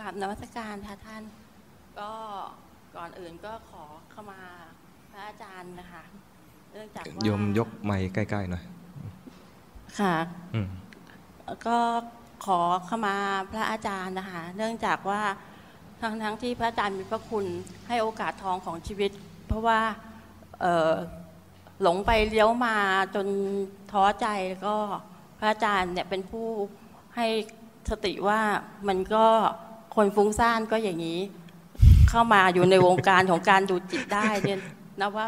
ราบนวัตการค่ะท่าน ก็ก่อนอื่นก็ขอเข้ามาพระอาจารย์นะคะเนื่องจากว่าโยมยกไม้ใกล้ๆหน่อยค่ะอืมก็ขอเข้ามาพระอาจารย์นะคะ เนื่องจากว่าทั้งทั้งที่พระอาจารย์มีพระคุณให้โอกาสทองของชีวิต เพราะว่าเอ่อหลงไปเลี้ยวมาจนท้อใจแล้วก็พระอาจารย์เนี่ยเป็นผู้ให้สติว่ามันก็ คนฟุ้งซ่านก็อย่างนี้ เข้ามาอยู่ในวงการของการดูจิตได้เนี่ยนับว่า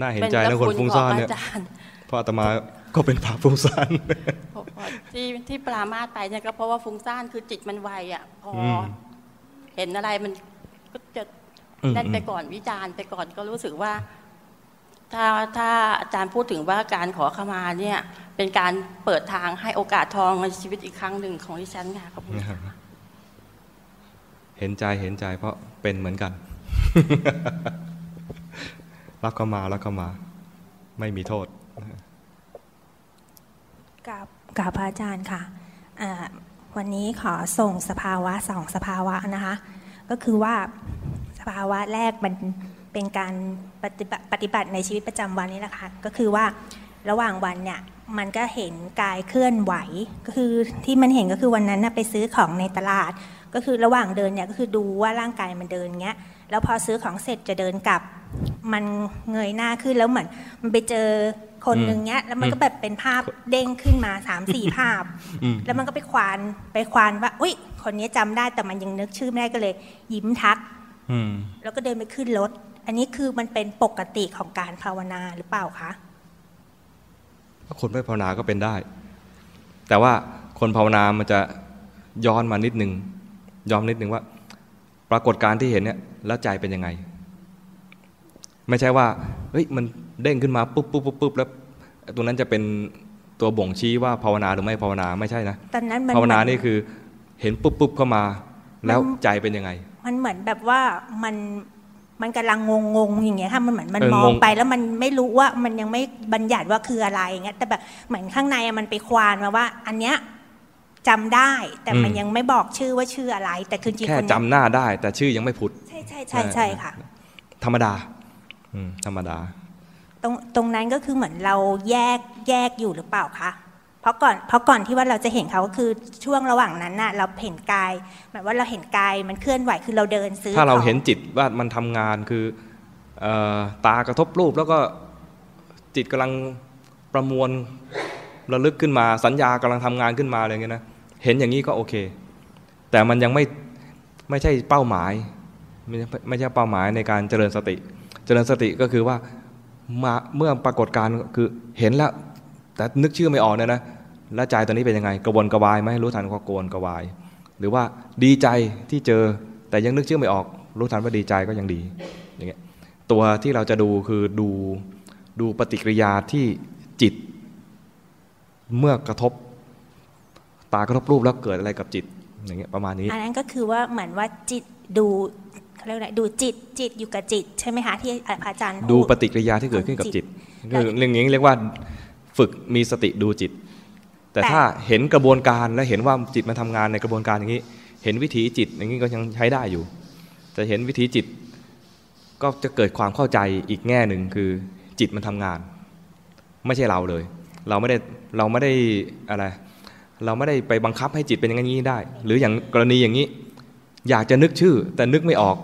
น่าเห็นเป็นใจพนะระคนคุณฟุ้งของซ่านพระเนี่ยอาจารย์เพราะอาตมาก็เป็นพระฟุ้งซ่านเพราะว่าที่ที่ปรามาสไปเนี่ยก็เพราะว่าฟุ้งซ่านคือจิตมันไวอะ พออมเห็นอะไรมันก็จะอืมนั่นไปก่อนวิจารณ์ไปก่อนก็รู้สึกว่า ถ้าถ้าอาจารย์พูดถึงว่าการขอขมาเนี่ย เป็นการเปิดทางให้โอกาสทองในชีวิตอีกครั้งหนึ่งของดิฉันค่ะขอบคุณค่ะ เห็นใจเห็นใจเพราะเป็นเหมือนกัน รับก็มารับก็มา ไม่มีโทษกับกับพระอาจารย์ค่ะวันนี้ขอส่งสภาวะสองสภาวะนะคะ ก็คือว่าสภาวะแรกมันเป็นการปฏิบัติปฏิบัติในชีวิตประจำวันนี้แหละค่ะก็คือว่าระหว่างวันเนี่ยมันก็เห็นกายเคลื่อนไหว ก็คือที่มันเห็นก็คือวันนั้นนะไปซื้อของในตลาด ก็คือระหว่างเดินเนี่ยก็คือดูว่าร่างกายมันเดินเงี้ยแล้วพอซื้อของเสร็จจะเดินกลับ มันเงยหน้าขึ้นแล้วเหมือน มันไปเจอคนหนึ่งเงี้ย แล้วมันก็แบบเป็นภาพเด้งขึ้นมาสามสี่ภาพอืมแล้วมันก็ไปควานไปควานว่าอุ้ยคนนี้จำได้แต่มันยังนึกชื่อไม่ได้ก็เลย ยิ้มทักอืมแล้วก็เดินไปขึ้นรถ อันนี้คือมันเป็นปกติของการภาวนาหรือเปล่าคะถ้าคนไม่ภาวนาก็เป็นได้ แต่ว่าคนภาวนามันจะย้อนมานิดนึง ย้อนนิดนึงว่า ปรากฏการณ์ที่เห็นเนี่ยแล้วใจเป็นยังไง ไม่ใช่ว่าเฮ้ยมันเด้งขึ้นมาปุ๊บปุ๊บปุ๊บปุ๊บแล้วตัวนั้นจะเป็นตัวบ่งชี้ว่าภาวนาหรือไม่ภาวนาไม่ใช่นะตอนนั้นมันภาวนานี่คือเห็นปุ๊บปุ๊บเข้ามา แล้วมันใจเป็นยังไง มันเหมือนแบบว่ามันมันกำลังงงๆอย่างเงี้ยค่ะมันเหมือนมันเออมองงงไปแล้วมันไม่รู้ว่ามันยังไม่บัญญัติว่าคืออะไรอย่างเงี้ยแต่แบบเหมือนข้างในอะมันไปควานมาว่า อันเนี้ย จำได้ แต่มันยังไม่บอกชื่อว่าชื่ออะไร แต่คือจริงๆแค่คนจำหน้าได้ แต่ชื่อยังไม่ผุด ใช่ใช่ใช่ใช่ค่ะ ธรรมดาอืมธรรมดา ตรงตรงนั้นก็คือเหมือนเราแยกแยกอยู่หรือเปล่าคะเพราะก่อนเพราะก่อนที่ว่าเราจะเห็นเขาก็คือช่วงระหว่างนั้นน่ะเราเห็นกายหมายว่าเราเห็นกายมันเคลื่อนไหวคือเราเดินซื้อถ้าเราของเห็นจิตว่ามันทำงานคือเออตากระทบรูปแล้วก็จิตกำลังประมวลระลึกขึ้นมาสัญญากำลังทำงานขึ้นมาอะไรเงี้ยนะ เห็นอย่างนี้ก็โอเค แต่มันยังไม่ไม่ใช่เป้าหมายไม่ใช่ไม่ใช่เป้าหมายในการเจริญสติ เจริญสติก็คือว่ามาเมื่อปรากฏการคือเห็นแล้วแต่นึกชื่อไม่ออกเนี่ยนะแล้วใจตอนนี้เป็นยังไงกระวนกระวายไหมรู้ทันก็กวนกระวาย หรือว่าดีใจที่เจอแต่ยังนึกชื่อไม่ออก รู้ทันว่าดีใจก็ยังดีอย่างเงี้ยตัวที่เราจะดูคือดูดูปฏิกิริยาที่จิต เมื่อกระทบ ตากระทบรูปแล้วเกิดอะไรกับจิตอย่างเงี้ยประมาณนี้ อันนั้นก็คือว่าเหมือนว่าจิตดูเขาเรียกอะไรดูจิตจิตอยู่กับจิต ใช่ไหมคะที่พระอาจารย์ดูพูปฏิกิริยาที่เกิดขึ้นกับจิตแล้วคือเรื่องนี้เรียกว่าฝึกมีสติดูจิตแต่แต่ถ้าเห็นกระบวนการและเห็นว่าจิตมันทำงานในกระบวนการอย่างนี้ เห็นวิถีจิตอย่างนี้ก็ยังใช้ได้อยู่ แต่เห็นวิถีจิตก็จะเกิดความเข้าใจอีกแง่หนึ่งคือจิตมันทำงาน ไม่ใช่เราเลย เราไม่ได้เราไม่ได้อะไร เราไม่ได้ไปบังคับให้จิตเป็นอย่างนี้ได้ หรืออย่างกรณีอย่างนี้ อยากจะนึกชื่อ แต่นึกไม่ออก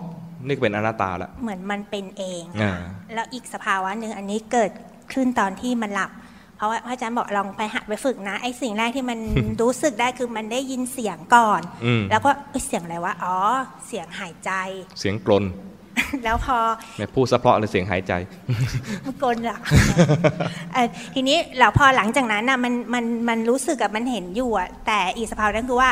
นี่ก็เป็นอนัตตาละเหมือนมันเป็นเองอ่าค่ะแล้วอีกสภาวะหนึ่งอันนี้เกิดขึ้นตอนที่มันหลับ เพราะว่าพระอาจารย์บอกลองไปหัดไปฝึกนะไอ้สิ่งแรกที่มันรู้สึกได้คือมันได้ยินเสียงก่อนอืมแล้วก็เอ้ยเสียงอะไรวะอ๋อ เสียงหายใจ เสียงกลน แล้วพอแม่พูดสะเพราะเลยเสียงหายใจมันกลนหลักเอ่อทีนี้แล้วพอหลังจากนั้นน่ะมันมันมันรู้สึกกับมันเห็นอยู่อะแต่อีกสภาวะนั้นคือว่า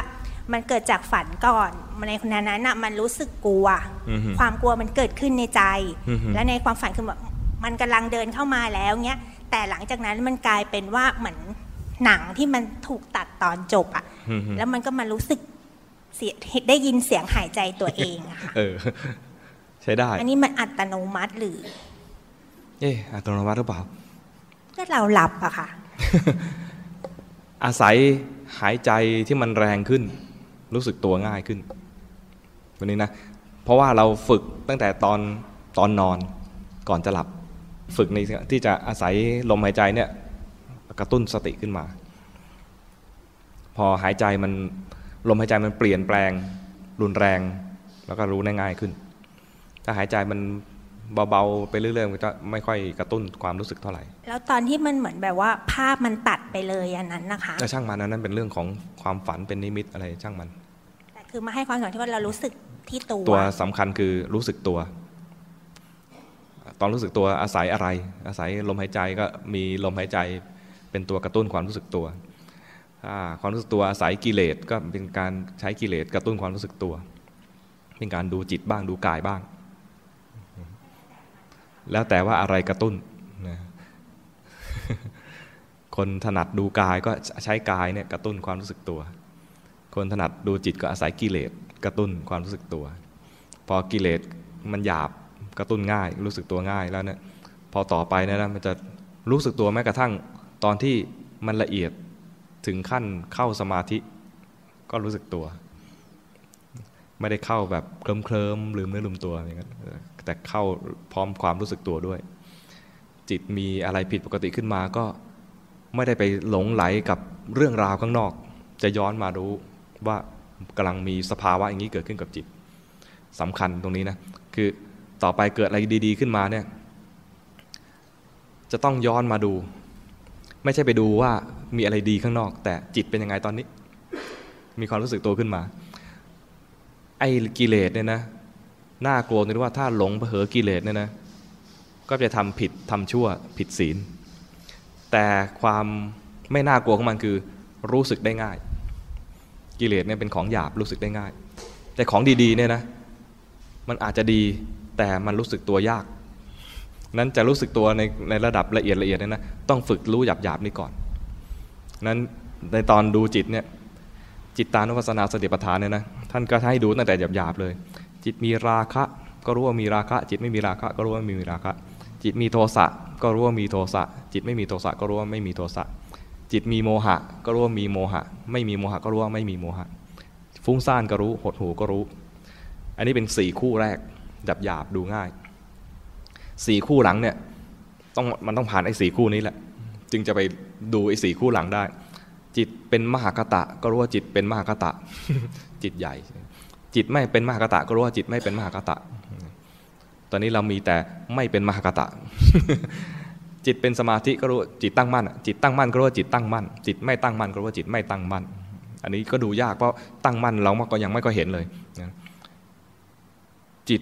มันเกิดจากฝันก่อนในคนนั้นน่ะมันรู้สึกกลัวอือฮึความกลัวมันเกิดขึ้นในใจอือฮึและในความฝันคือแบบมันกำลังเดินเข้ามาแล้วเนี้ย แต่หลังจากนั้นมันกลายเป็นว่าเหมือนหนังที่มันถูกตัดตอนจบอะอืมฮึแล้วมันก็มารู้สึกเสียได้ยินเสียงหายใจตัวเองอะค่ะเออ ใช้ได้ อันนี้มันอัตโนมัติหรือ เอ๊ะอัตโนมัติหรือเปล่าก็เราหลับอะค่ะ อาศัยหายใจที่มันแรงขึ้น รู้สึกตัวง่ายขึ้นตัวนี้นะ เพราะว่าเราฝึกตั้งแต่ตอนตอนนอนก่อนจะหลับ ฝึกในที่จะอาศัยลมหายใจเนี่ย กระตุ้นสติขึ้นมา พอหายใจมันลมหายใจมันเปลี่ยนแปลง รุนแรง แล้วก็รู้ได้ง่ายขึ้น ถ้าหายใจมันเบาๆไปเรื่อยๆมันจะไม่ค่อยกระตุ้นความรู้สึกเท่าไหร่ แล้วตอนที่มันเหมือนแบบว่าภาพมันตัดไปเลยอันนั้นนะคะแต่ช่างมันอันนั้นเป็นเรื่องของความฝันเป็นนิมิตอะไรช่างมัน แต่คือมาให้ความสำคัญที่ว่าเรารู้สึกที่ตัวตัวสำคัญคือรู้สึกตัว ตอนรู้สึกตัวอาศัยอะไร อาศัยลมหายใจก็มีลมหายใจเป็นตัวกระตุ้นความรู้สึกตัวถ้าความรู้สึกตัวอาศัยกิเลสก็เป็นการใช้กิเลสกระตุ้นความรู้สึกตัว เป็นการดูจิตบ้างดูกายบ้าง แล้วแต่ว่าอะไรกระตุ้นนะคนถนัดดูกายก็ใช้กายเนี่ยกระตุ้นความรู้สึกตัว คนถนัดดูจิตก็อาศัยกิเลสกระตุ้นความรู้สึกตัว พอกิเลสมันหยาบกระตุ้นง่าย รู้สึกตัวง่ายแล้วเนี่ยพอต่อไปเนี่ยนะมันจะรู้สึกตัวแม้กระทั่งตอนที่มันละเอียดถึงขั้นเข้าสมาธิก็รู้สึกตัว ไม่ได้เข้าแบบเคลิ้มเคลิมลืมเนื้อลืมตัวอย่างนั้น แต่เข้าพร้อมความรู้สึกตัวด้วย จิตมีอะไรผิดปกติขึ้นมาก็ไม่ได้ไปหลงไหลกับเรื่องราวข้างนอก จะย้อนมารู้ว่ากำลังมีสภาวะอย่างนี้เกิดขึ้นกับจิตสำคัญตรงนี้นะคือต่อไปเกิดอะไรดี ๆ ขึ้นมาเนี่ยจะต้องย้อนมาดู ไม่ใช่ไปดูว่ามีอะไรดีข้างนอก แต่จิตเป็นยังไงตอนนี้ มีความรู้สึกตัวขึ้นมา ไอ้กิเลสเนี่ยนะ น่ากลัวตรงที่ว่าถ้าหลงเผลอกิเลสเนี่ยนะก็จะทำผิดทำชั่วผิดศีล แต่ความไม่น่ากลัวของมันคือรู้สึกได้ง่าย กิเลสเนี่ยเป็นของหยาบรู้สึกได้ง่าย แต่ของดีๆเนี่ยนะมันอาจจะดีแต่มันรู้สึกตัวยาก นั้นจะรู้สึกตัวในในระดับละเอียดละเอียดเนี่ยนะต้องฝึกรู้หยาบหยาบนี่ก่อน นั้นในตอนดูจิตเนี่ยจิตตานุปัสสนาสติปัฏฐานเนี่ยนะท่านก็ให้ดูตั้งแต่หยาบหยาบเลย จิตมีราคะ ก็รู้ว่ามีราคะ จิตไม่มีราคะ ก็รู้ว่าไม่มีราคะ จิตมีโทสะก็รู้ว่ามีโทสะจิตไม่มีโทสะก็รู้ว่าไม่มีโทสะจิตมีโมหะ ก็รู้ว่ามีโมหะ ไม่มีโมหะก็รู้ว่าไม่มีโมหะ ฟุ้งซ่านก็รู้หดหูก็รู้ อันนี้เป็นสี่คู่แรกหยาบหยาบดูง่ายสี่คู่หลังเนี่ยต้องมันต้องผ่านไอ้สี่คู่นี้แหละ จึงจะไปดูไอ้สี่คู่หลังได้ จิตเป็นมหากตะ ก็รู้ว่าจิตเป็นมหากตะ จิตใหญ่ จิตไม่เป็นมหากตะก็รู้ว่าจิตไม่เป็นมหากตะ ตอนนี้เรามีแต่ไม่เป็นมหากตะ จิตเป็นสมาธิก็รู้จิตตั้งมั่นจิตตั้งมั่นก็รู้ว่าจิตตั้งมั่น จิตไม่ตั้งมั่นก็รู้ว่าจิตไม่ตั้งมั่น อันนี้ก็ดูยากเพราะตั้งมั่นเราก็ยังไม่ก็เห็นเลยจิต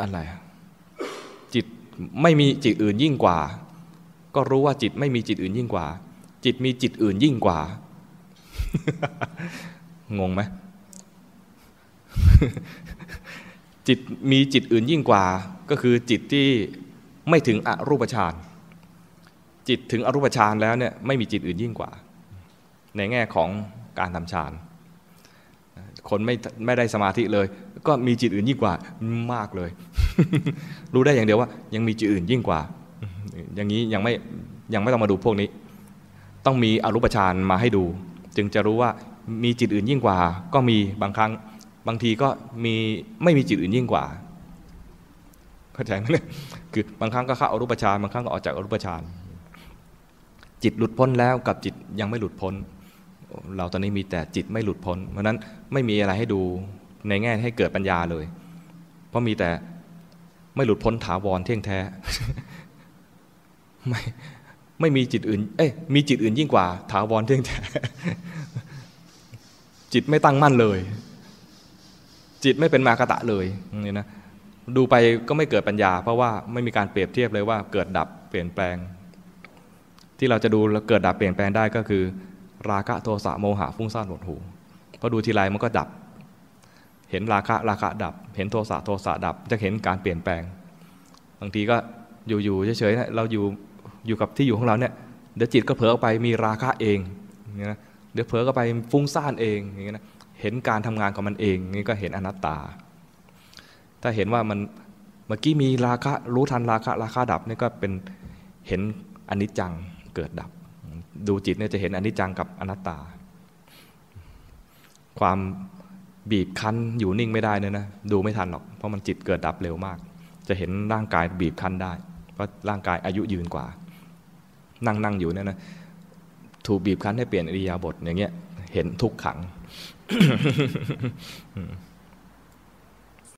อะไรจิตไม่มีจิตอื่นยิ่งกว่า ก็รู้ว่าจิตไม่มีจิตอื่นยิ่งกว่า จิตมีจิตอื่นยิ่งกว่า งงไหม จิตมีจิตอื่นยิ่งกว่า ก็คือจิตที่ไม่ถึงอรูปฌานจิตถึงอรูปฌานแล้วเนี่ยไม่มีจิตอื่นยิ่งกว่า ในแง่ของการทำฌานคนไม่ไม่ได้สมาธิเลย ก็มีจิตอื่นยิ่งกว่ามากเลย รู้ได้อย่างเดียวว่า ยังมีจิตอื่นยิ่งกว่า อย่างนี้ยังไม่ยังไม่ต้องมาดูพวกนี้ ต้องมีอรูปฌานมาให้ดู จึงจะรู้ว่ามีจิตอื่นยิ่งกว่า ก็มีบางครั้ง บางทีก็มีไม่มีจิตอื่นยิ่งกว่าเข้าใจไหมเนี่ยคือบางครั้งก็เข้าอรูปฌานบางครั้งก็ออกจากอรูปฌานจิตหลุดพ้นแล้วกับจิตยังไม่หลุดพ้น เราตอนนี้มีแต่จิตไม่หลุดพ้น เพราะนั้นไม่มีอะไรให้ดูในแง่ให้เกิดปัญญาเลย เพราะมีแต่ไม่หลุดพ้นถาวรเที่ยงแท้ไม่ไม่มีจิตอื่น เอ้ยมีจิตอื่นยิ่งกว่าถาวรเที่ยงแท้จิตไม่ตั้งมั่นเลย จิตไม่เป็นมากะตะเลยนี่นะดูไปก็ไม่เกิดปัญญา เพราะว่าไม่มีการเปรียบเทียบเลยว่าเกิดดับเปลี่ยนแปลง ที่เราจะดูแล้วเกิดดับเปลี่ยนแปลงได้ก็คือ ราคะโทสะโมหะฟุ้งซ่านหดหูพอดูทีไรมันก็ดับ เห็นราคะราคะดับ เห็นโทสะโทสะดับ จะเห็นการเปลี่ยนแปลง บางทีก็อยู่ๆเฉยๆเราอยู่อยู่กับที่อยู่ของเราเนี่ยเดี๋ยวจิตก็เผลอไปมีราคะเองนะเดี๋ยวเผลอก็ไปฟุ้งซ่านเองอย่างเงี้ยนะ เห็นการทำงานของมันเองนี่ก็เห็นอนัตตา ถ้าเห็นว่ามันเมื่อกี้มีราคะรู้ทันราคะราคะดับนี่ก็เป็นเห็นอนิจจังเกิดดับ ดูจิตเนี่ยจะเห็นอนิจจังกับอนัตตา ความบีบคั้นอยู่นิ่งไม่ได้เนี่ยนะดูไม่ทันหรอกเพราะมันจิตเกิดดับเร็วมาก จะเห็นร่างกายบีบคั้นได้ เพราะร่างกายอายุยืนกว่า นั่งนั่งอยู่เนี่ยนะถูกบีบคั้นให้เปลี่ยนอริยาบทอย่างเงี้ยเห็นทุกขัง 哼哼哼嗯